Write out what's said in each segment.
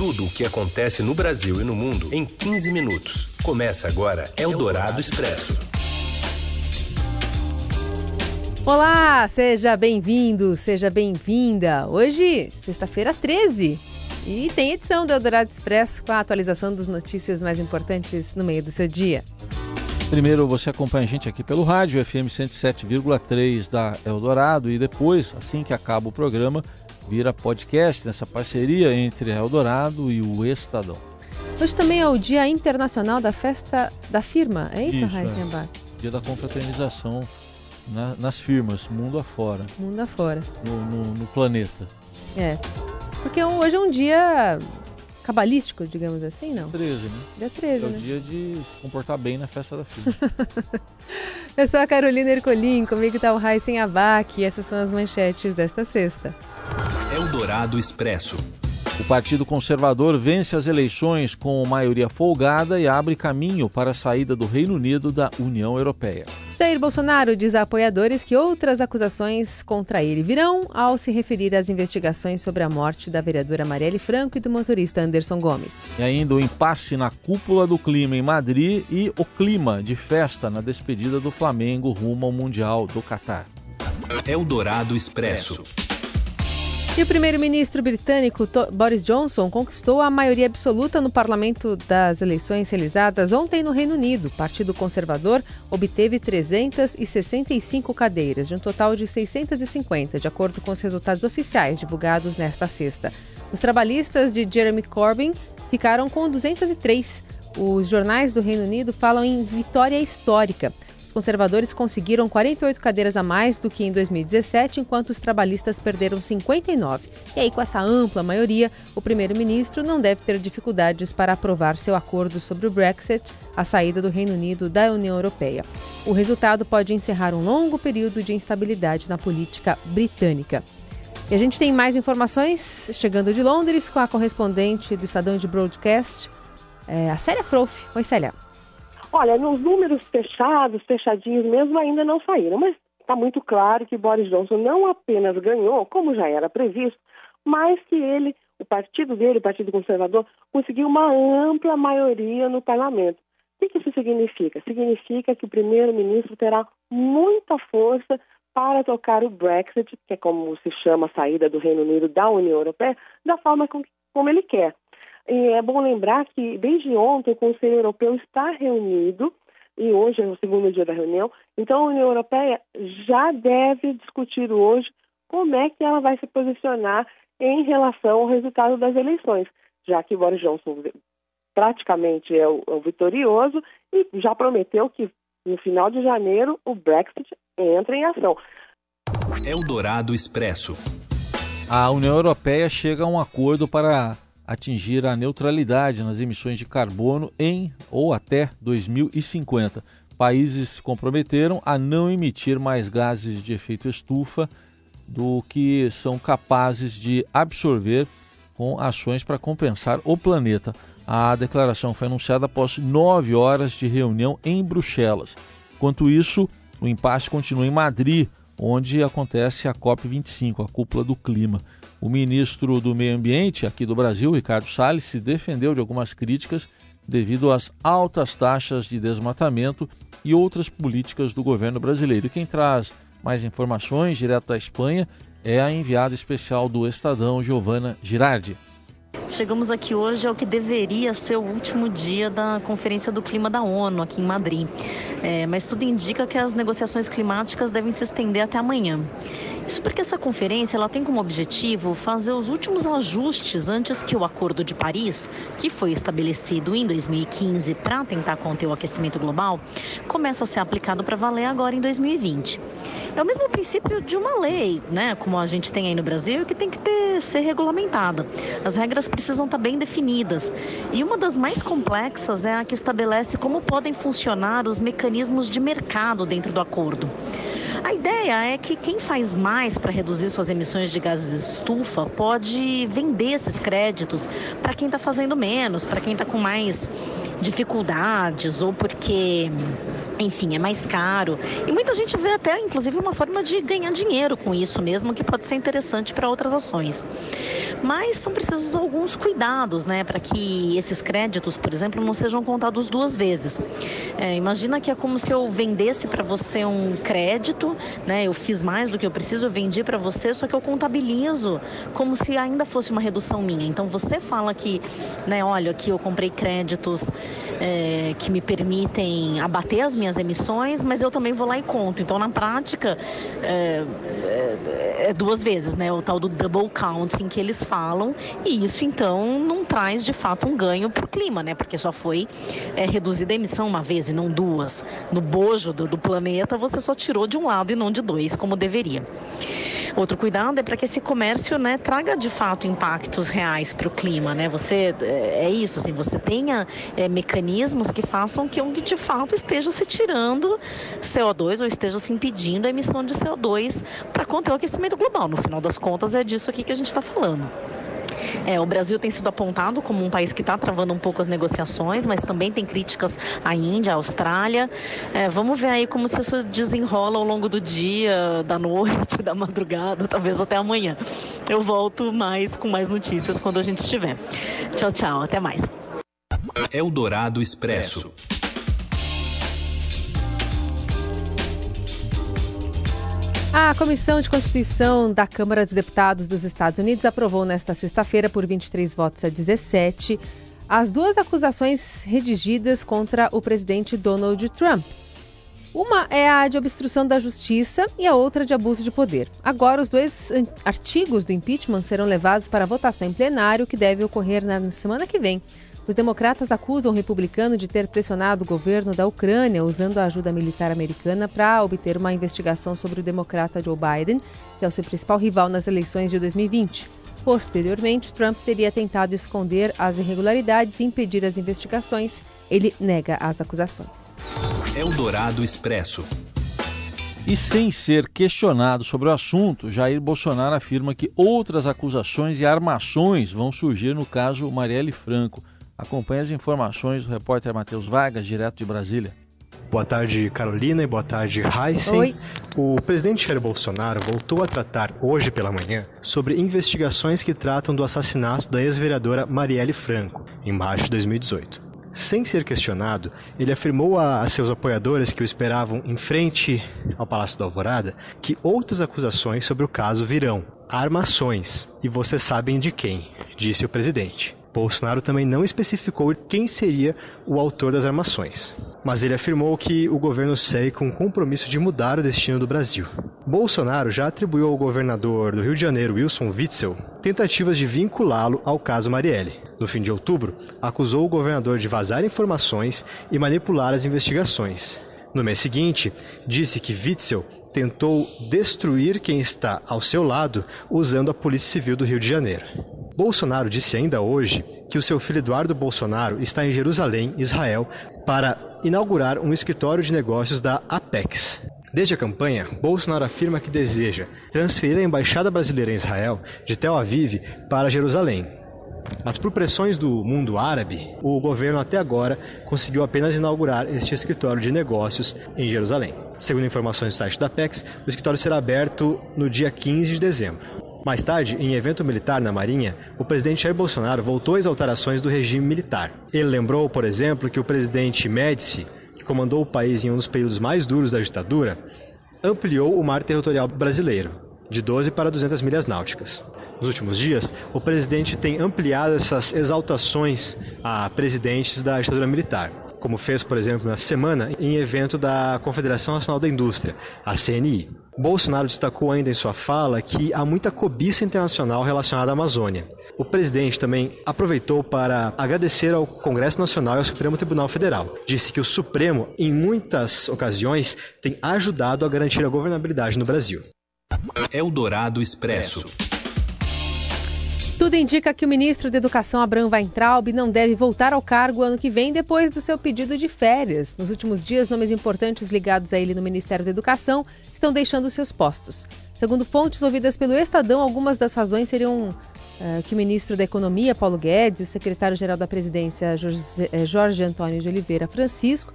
tudo o que acontece no Brasil e no mundo em 15 minutos. Começa agora Eldorado Expresso. Olá, seja bem-vindo, seja bem-vinda. Hoje, sexta-feira 13, e tem edição do Eldorado Expresso com a atualização das notícias mais importantes no meio do seu dia. Primeiro você acompanha a gente aqui pelo rádio FM 107,3 da Eldorado e depois, assim que acaba o programa, vira podcast nessa parceria entre Eldorado e o Estadão. Hoje também é o Dia Internacional da Festa da Firma, é isso, isso é. Dia da confraternização na, nas firmas, mundo afora. Mundo afora. No, no, no planeta. É. Porque hoje é um dia cabalístico, digamos assim, não? 13, né? Dia 13, é né? o dia de se comportar bem na festa da filha. Eu sou a Carolina Ercolim, comigo está o Raíssen Abac e essas são as manchetes desta sexta. Eldorado Expresso. O Partido Conservador vence as eleições com maioria folgada e abre caminho para a saída do Reino Unido da União Europeia. Jair Bolsonaro diz a apoiadores que outras acusações contra ele virão ao se referir às investigações sobre a morte da vereadora Marielle Franco e do motorista Anderson Gomes. E ainda o impasse na cúpula do clima em Madrid e o clima de festa na despedida do Flamengo rumo ao Mundial do Catar. Eldorado Expresso. E o primeiro-ministro britânico Boris Johnson conquistou a maioria absoluta no parlamento das eleições realizadas ontem no Reino Unido. O Partido Conservador obteve 365 cadeiras, de um total de 650, de acordo com os resultados oficiais divulgados nesta sexta. Os trabalhistas de Jeremy Corbyn ficaram com 203. Os jornais do Reino Unido falam em vitória histórica. Conservadores conseguiram 48 cadeiras a mais do que em 2017, enquanto os trabalhistas perderam 59. E aí, com essa ampla maioria, o primeiro-ministro não deve ter dificuldades para aprovar seu acordo sobre o Brexit, a saída do Reino Unido da União Europeia. O resultado pode encerrar um longo período de instabilidade na política britânica. E a gente tem mais informações chegando de Londres com a correspondente do Estadão de Broadcast, é, a Célia Frouf. Oi, Célia. Olha, nos números fechados, fechadinhos mesmo, ainda não saíram, mas está muito claro que Boris Johnson não apenas ganhou, como já era previsto, mas que ele, o partido dele, o Partido Conservador, conseguiu uma ampla maioria no parlamento. O que isso significa? Significa que o primeiro-ministro terá muita força para tocar o Brexit, que é como se chama a saída do Reino Unido da União Europeia, da forma como ele quer. E é bom lembrar que desde ontem o Conselho Europeu está reunido e hoje é o segundo dia da reunião. Então a União Europeia já deve discutir hoje como é que ela vai se posicionar em relação ao resultado das eleições, já que Boris Johnson praticamente é o, é o vitorioso e já prometeu que no final de janeiro o Brexit entra em ação. Eldorado Expresso. A União Europeia chega a um acordo para atingir a neutralidade nas emissões de carbono em ou até 2050. Países se comprometeram a não emitir mais gases de efeito estufa do que são capazes de absorver com ações para compensar o planeta. A declaração foi anunciada após nove horas de reunião em Bruxelas. Enquanto isso, o impasse continua em Madrid, onde acontece a COP25, a cúpula do clima. O ministro do Meio Ambiente aqui do Brasil, Ricardo Salles, se defendeu de algumas críticas devido às altas taxas de desmatamento e outras políticas do governo brasileiro. E quem traz mais informações direto da Espanha é a enviada especial do Estadão, Giovana Girardi. Chegamos aqui hoje ao que deveria ser o último dia da Conferência do Clima da ONU, aqui em Madrid. É, mas tudo indica que as negociações climáticas devem se estender até amanhã. Isso porque essa conferência ela tem como objetivo fazer os últimos ajustes antes que o Acordo de Paris, que foi estabelecido em 2015 para tentar conter o aquecimento global, comece a ser aplicado para valer agora em 2020. É o mesmo princípio de uma lei, né, como a gente tem aí no Brasil, que tem que ter, ser regulamentada. As regras precisam estar tá bem definidas. E uma das mais complexas é a que estabelece como podem funcionar os mecanismos de mercado dentro do acordo. A ideia é que quem faz mais para reduzir suas emissões de gases estufa pode vender esses créditos para quem está fazendo menos, para quem está com mais dificuldades ou porque enfim, é mais caro. E muita gente vê até, inclusive, uma forma de ganhar dinheiro com isso mesmo, que pode ser interessante para outras ações. Mas são precisos alguns cuidados, né, para que esses créditos, por exemplo, não sejam contados duas vezes. É, imagina que é como se eu vendesse para você um crédito, né, eu fiz mais do que eu preciso, eu vendi para você, só que eu contabilizo como se ainda fosse uma redução minha. Então você fala que, né, olha, aqui eu comprei créditos é, que me permitem abater as minhas emissões, mas eu também vou lá e conto. Então, na prática, é, é, é duas vezes, né? O tal do double counting que eles falam, e isso então não traz de fato um ganho para o clima, né? Porque só foi é, reduzida a emissão uma vez e não duas. No bojo do, do planeta, você só tirou de um lado e não de dois, como deveria. Outro cuidado é para que esse comércio né, traga de fato impactos reais para o clima. Né? Você, é, é isso, assim, você tenha é, mecanismos que façam que de fato esteja se tirando CO2 ou esteja se impedindo a emissão de CO2 para conter o aquecimento global. No final das contas, é disso aqui que a gente está falando. É, o Brasil tem sido apontado como um país que está travando um pouco as negociações, mas também tem críticas à Índia, à Austrália. É, vamos ver aí como se isso desenrola ao longo do dia, da noite, da madrugada, talvez até amanhã. Eu volto mais com mais notícias quando a gente estiver. Tchau, tchau. Até mais. Eldorado Expresso. A Comissão de Constituição da Câmara dos Deputados dos Estados Unidos aprovou nesta sexta-feira, por 23 votos a 17, as duas acusações redigidas contra o presidente Donald Trump. Uma é a de obstrução da justiça e a outra de abuso de poder. Agora, os dois artigos do impeachment serão levados para votação em plenário, que deve ocorrer na semana que vem. Os democratas acusam o republicano de ter pressionado o governo da Ucrânia usando a ajuda militar americana para obter uma investigação sobre o democrata Joe Biden, que é o seu principal rival nas eleições de 2020. Posteriormente, Trump teria tentado esconder as irregularidades e impedir as investigações. Ele nega as acusações. Eldorado Expresso. E sem ser questionado sobre o assunto, Jair Bolsonaro afirma que outras acusações e armações vão surgir no caso Marielle Franco. Acompanhe as informações do repórter Matheus Vargas, direto de Brasília. Boa tarde, Carolina, e boa tarde, Heisen. Oi. O presidente Jair Bolsonaro voltou a tratar hoje pela manhã sobre investigações que tratam do assassinato da ex-vereadora Marielle Franco, em março de 2018. Sem ser questionado, ele afirmou a, a, seus apoiadores que o esperavam em frente ao Palácio da Alvorada que outras acusações sobre o caso virão. Armações. E vocês sabem de quem, disse o presidente. Bolsonaro também não especificou quem seria o autor das armações, mas ele afirmou que o governo segue com o compromisso de mudar o destino do Brasil. Bolsonaro já atribuiu ao governador do Rio de Janeiro, Wilson Witzel, tentativas de vinculá-lo ao caso Marielle. No fim de outubro, acusou o governador de vazar informações e manipular as investigações. No mês seguinte, disse que Witzel tentou destruir quem está ao seu lado usando a Polícia Civil do Rio de Janeiro. Bolsonaro disse ainda hoje que o seu filho Eduardo Bolsonaro está em Jerusalém, Israel, para inaugurar um escritório de negócios da Apex. Desde a campanha, Bolsonaro afirma que deseja transferir a embaixada brasileira em Israel de Tel Aviv para Jerusalém. Mas por pressões do mundo árabe, o governo até agora conseguiu apenas inaugurar este escritório de negócios em Jerusalém. Segundo informações do site da Apex, o escritório será aberto no dia 15 de dezembro. Mais tarde, em evento militar na Marinha, o presidente Jair Bolsonaro voltou às alterações do regime militar. Ele lembrou, por exemplo, que o presidente Médici, que comandou o país em um dos períodos mais duros da ditadura, ampliou o mar territorial brasileiro, de 12 para 200 milhas náuticas. Nos últimos dias, o presidente tem ampliado essas exaltações a presidentes da ditadura militar, como fez, por exemplo, na semana em evento da Confederação Nacional da Indústria, a CNI. Bolsonaro destacou ainda em sua fala que há muita cobiça internacional relacionada à Amazônia. O presidente também aproveitou para agradecer ao Congresso Nacional e ao Supremo Tribunal Federal. Disse que o Supremo, em muitas ocasiões, tem ajudado a garantir a governabilidade no Brasil. Eldorado Expresso. Tudo indica que o ministro da Educação, Abraham Weintraub, não deve voltar ao cargo ano que vem depois do seu pedido de férias. Nos últimos dias, nomes importantes ligados a ele no Ministério da Educação estão deixando seus postos. Segundo fontes ouvidas pelo Estadão, algumas das razões seriam uh, que o ministro da Economia, Paulo Guedes, e o secretário-geral da Presidência, Jorge, eh, Antônio de Oliveira Francisco,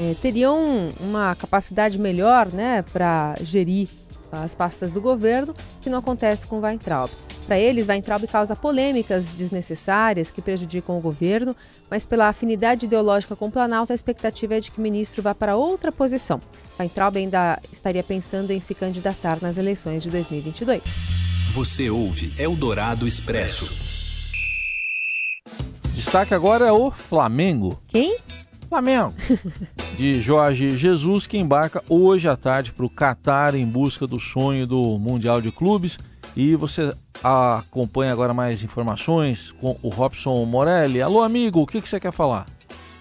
é, teriam uma capacidade melhor né, para gerir as pastas do governo, que não acontece com Weintraub. Para eles, Weintraub causa polêmicas desnecessárias que prejudicam o governo, mas pela afinidade ideológica com o Planalto, a expectativa é de que o ministro vá para outra posição. Weintraub ainda estaria pensando em se candidatar nas eleições de 2022. Você ouve Eldorado Expresso. Destaque agora é o Flamengo. Quem? Flamengo. De Jorge Jesus, que embarca hoje à tarde para o Catar em busca do sonho do Mundial de Clubes. E você acompanha agora mais informações com o Robson Morelli. Alô, amigo, o que, que você quer falar?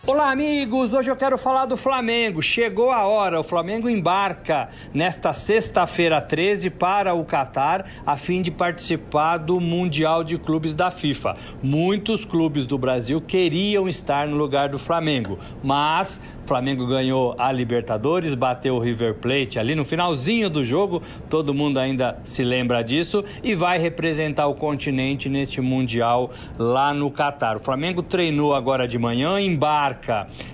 Olá, amigos! Hoje eu quero falar do Flamengo. Chegou a hora, o Flamengo embarca nesta sexta-feira 13 para o Catar a fim de participar do Mundial de Clubes da FIFA. Muitos clubes do Brasil queriam estar no lugar do Flamengo, mas o Flamengo ganhou a Libertadores, bateu o River Plate ali no finalzinho do jogo, todo mundo ainda se lembra disso, e vai representar o continente neste Mundial lá no Catar. O Flamengo treinou agora de manhã, embarca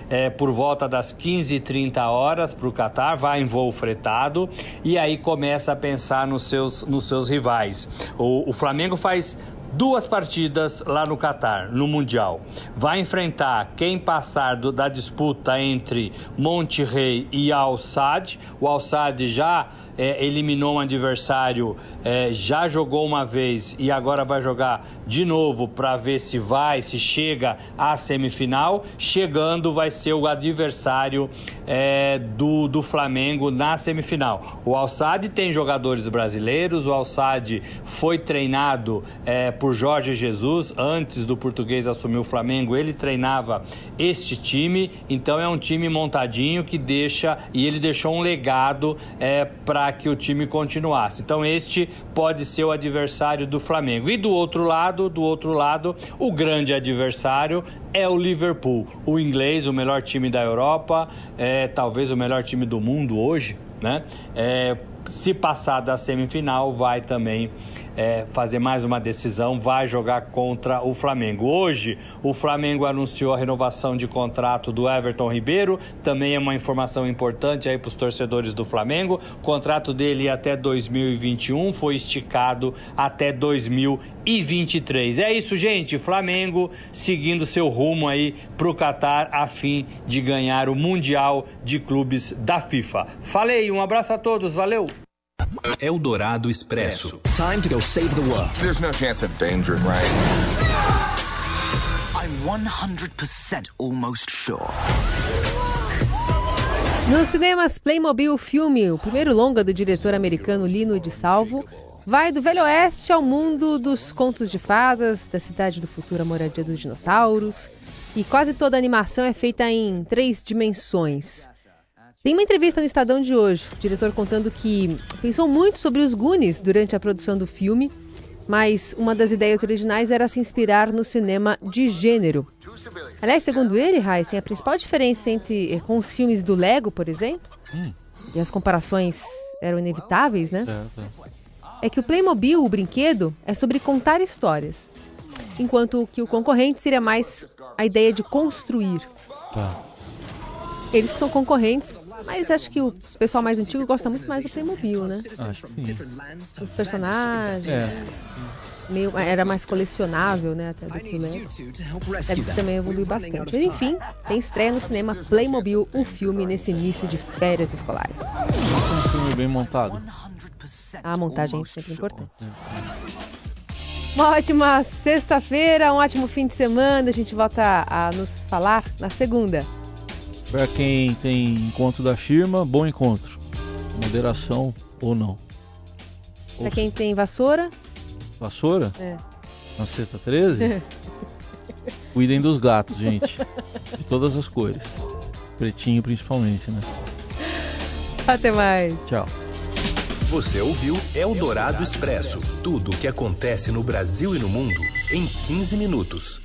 é, por volta das 15h30 horas para o Catar, vai em voo fretado e aí começa a pensar nos seus, nos seus rivais. O, o Flamengo faz duas partidas lá no Catar, no Mundial. Vai enfrentar quem passar do, da disputa entre Monte Rei e Al Sadd. O Al Sadd já é, eliminou um adversário, é, já jogou uma vez e agora vai jogar de novo para ver se vai, se chega à semifinal. Chegando, vai ser o adversário é, do, do Flamengo na semifinal. O Alçade tem jogadores brasileiros, o Alçade foi treinado é, por Jorge Jesus antes do português assumir o Flamengo. Ele treinava este time, então é um time montadinho que deixa e ele deixou um legado é, para que o time continuasse. Então este pode ser o adversário do Flamengo. E do outro lado, do outro lado, o grande adversário é o Liverpool, o inglês, o melhor time da Europa, é talvez o melhor time do mundo hoje, né? É, se passar da semifinal, vai também é, fazer mais uma decisão, vai jogar contra o Flamengo. Hoje, o Flamengo anunciou a renovação de contrato do Everton Ribeiro, também é uma informação importante aí para os torcedores do Flamengo. O contrato dele até 2021 foi esticado até 2023. É isso, gente. Flamengo seguindo seu rumo aí para o Catar a fim de ganhar o Mundial de Clubes da FIFA. Falei, um abraço a todos, valeu! Eldorado Expresso. Time to go save the world. There's no chance of danger, right? I'm 100% almost sure. Nos cinemas Playmobil Filme, o primeiro longa do diretor americano Lino de Salvo, vai do Velho Oeste ao mundo dos contos de fadas, da cidade do futuro à moradia dos dinossauros. E quase toda a animação é feita em três dimensões. Tem uma entrevista no Estadão de hoje, o diretor contando que pensou muito sobre os Goonies durante a produção do filme, mas uma das ideias originais era se inspirar no cinema de gênero. Aliás, segundo ele, Heisen, a principal diferença entre eh, com os filmes do Lego, por exemplo, hum. e as comparações eram inevitáveis, né? É, é. é que o Playmobil, o brinquedo, é sobre contar histórias, enquanto que o concorrente seria mais a ideia de construir. Tá. Eles que são concorrentes mas acho que o pessoal mais antigo gosta muito mais do Playmobil, né? Acho que sim. Os personagens. É. Meio, era mais colecionável, né? Até do que o Lego. Deve também evoluiu bastante. Mas enfim, tem estreia no cinema Playmobil, o filme nesse início de férias escolares. Um filme bem montado. A montagem é sempre importante. Uma ótima sexta-feira, um ótimo fim de semana. A gente volta a nos falar na segunda. Para quem tem encontro da firma, bom encontro. Moderação ou não. Para quem tem vassoura? Vassoura? É. Na sexta 13? Cuidem dos gatos, gente. De todas as cores. Pretinho principalmente, né? Até mais. Tchau. Você ouviu Eldorado Expresso tudo o que acontece no Brasil e no mundo em 15 minutos.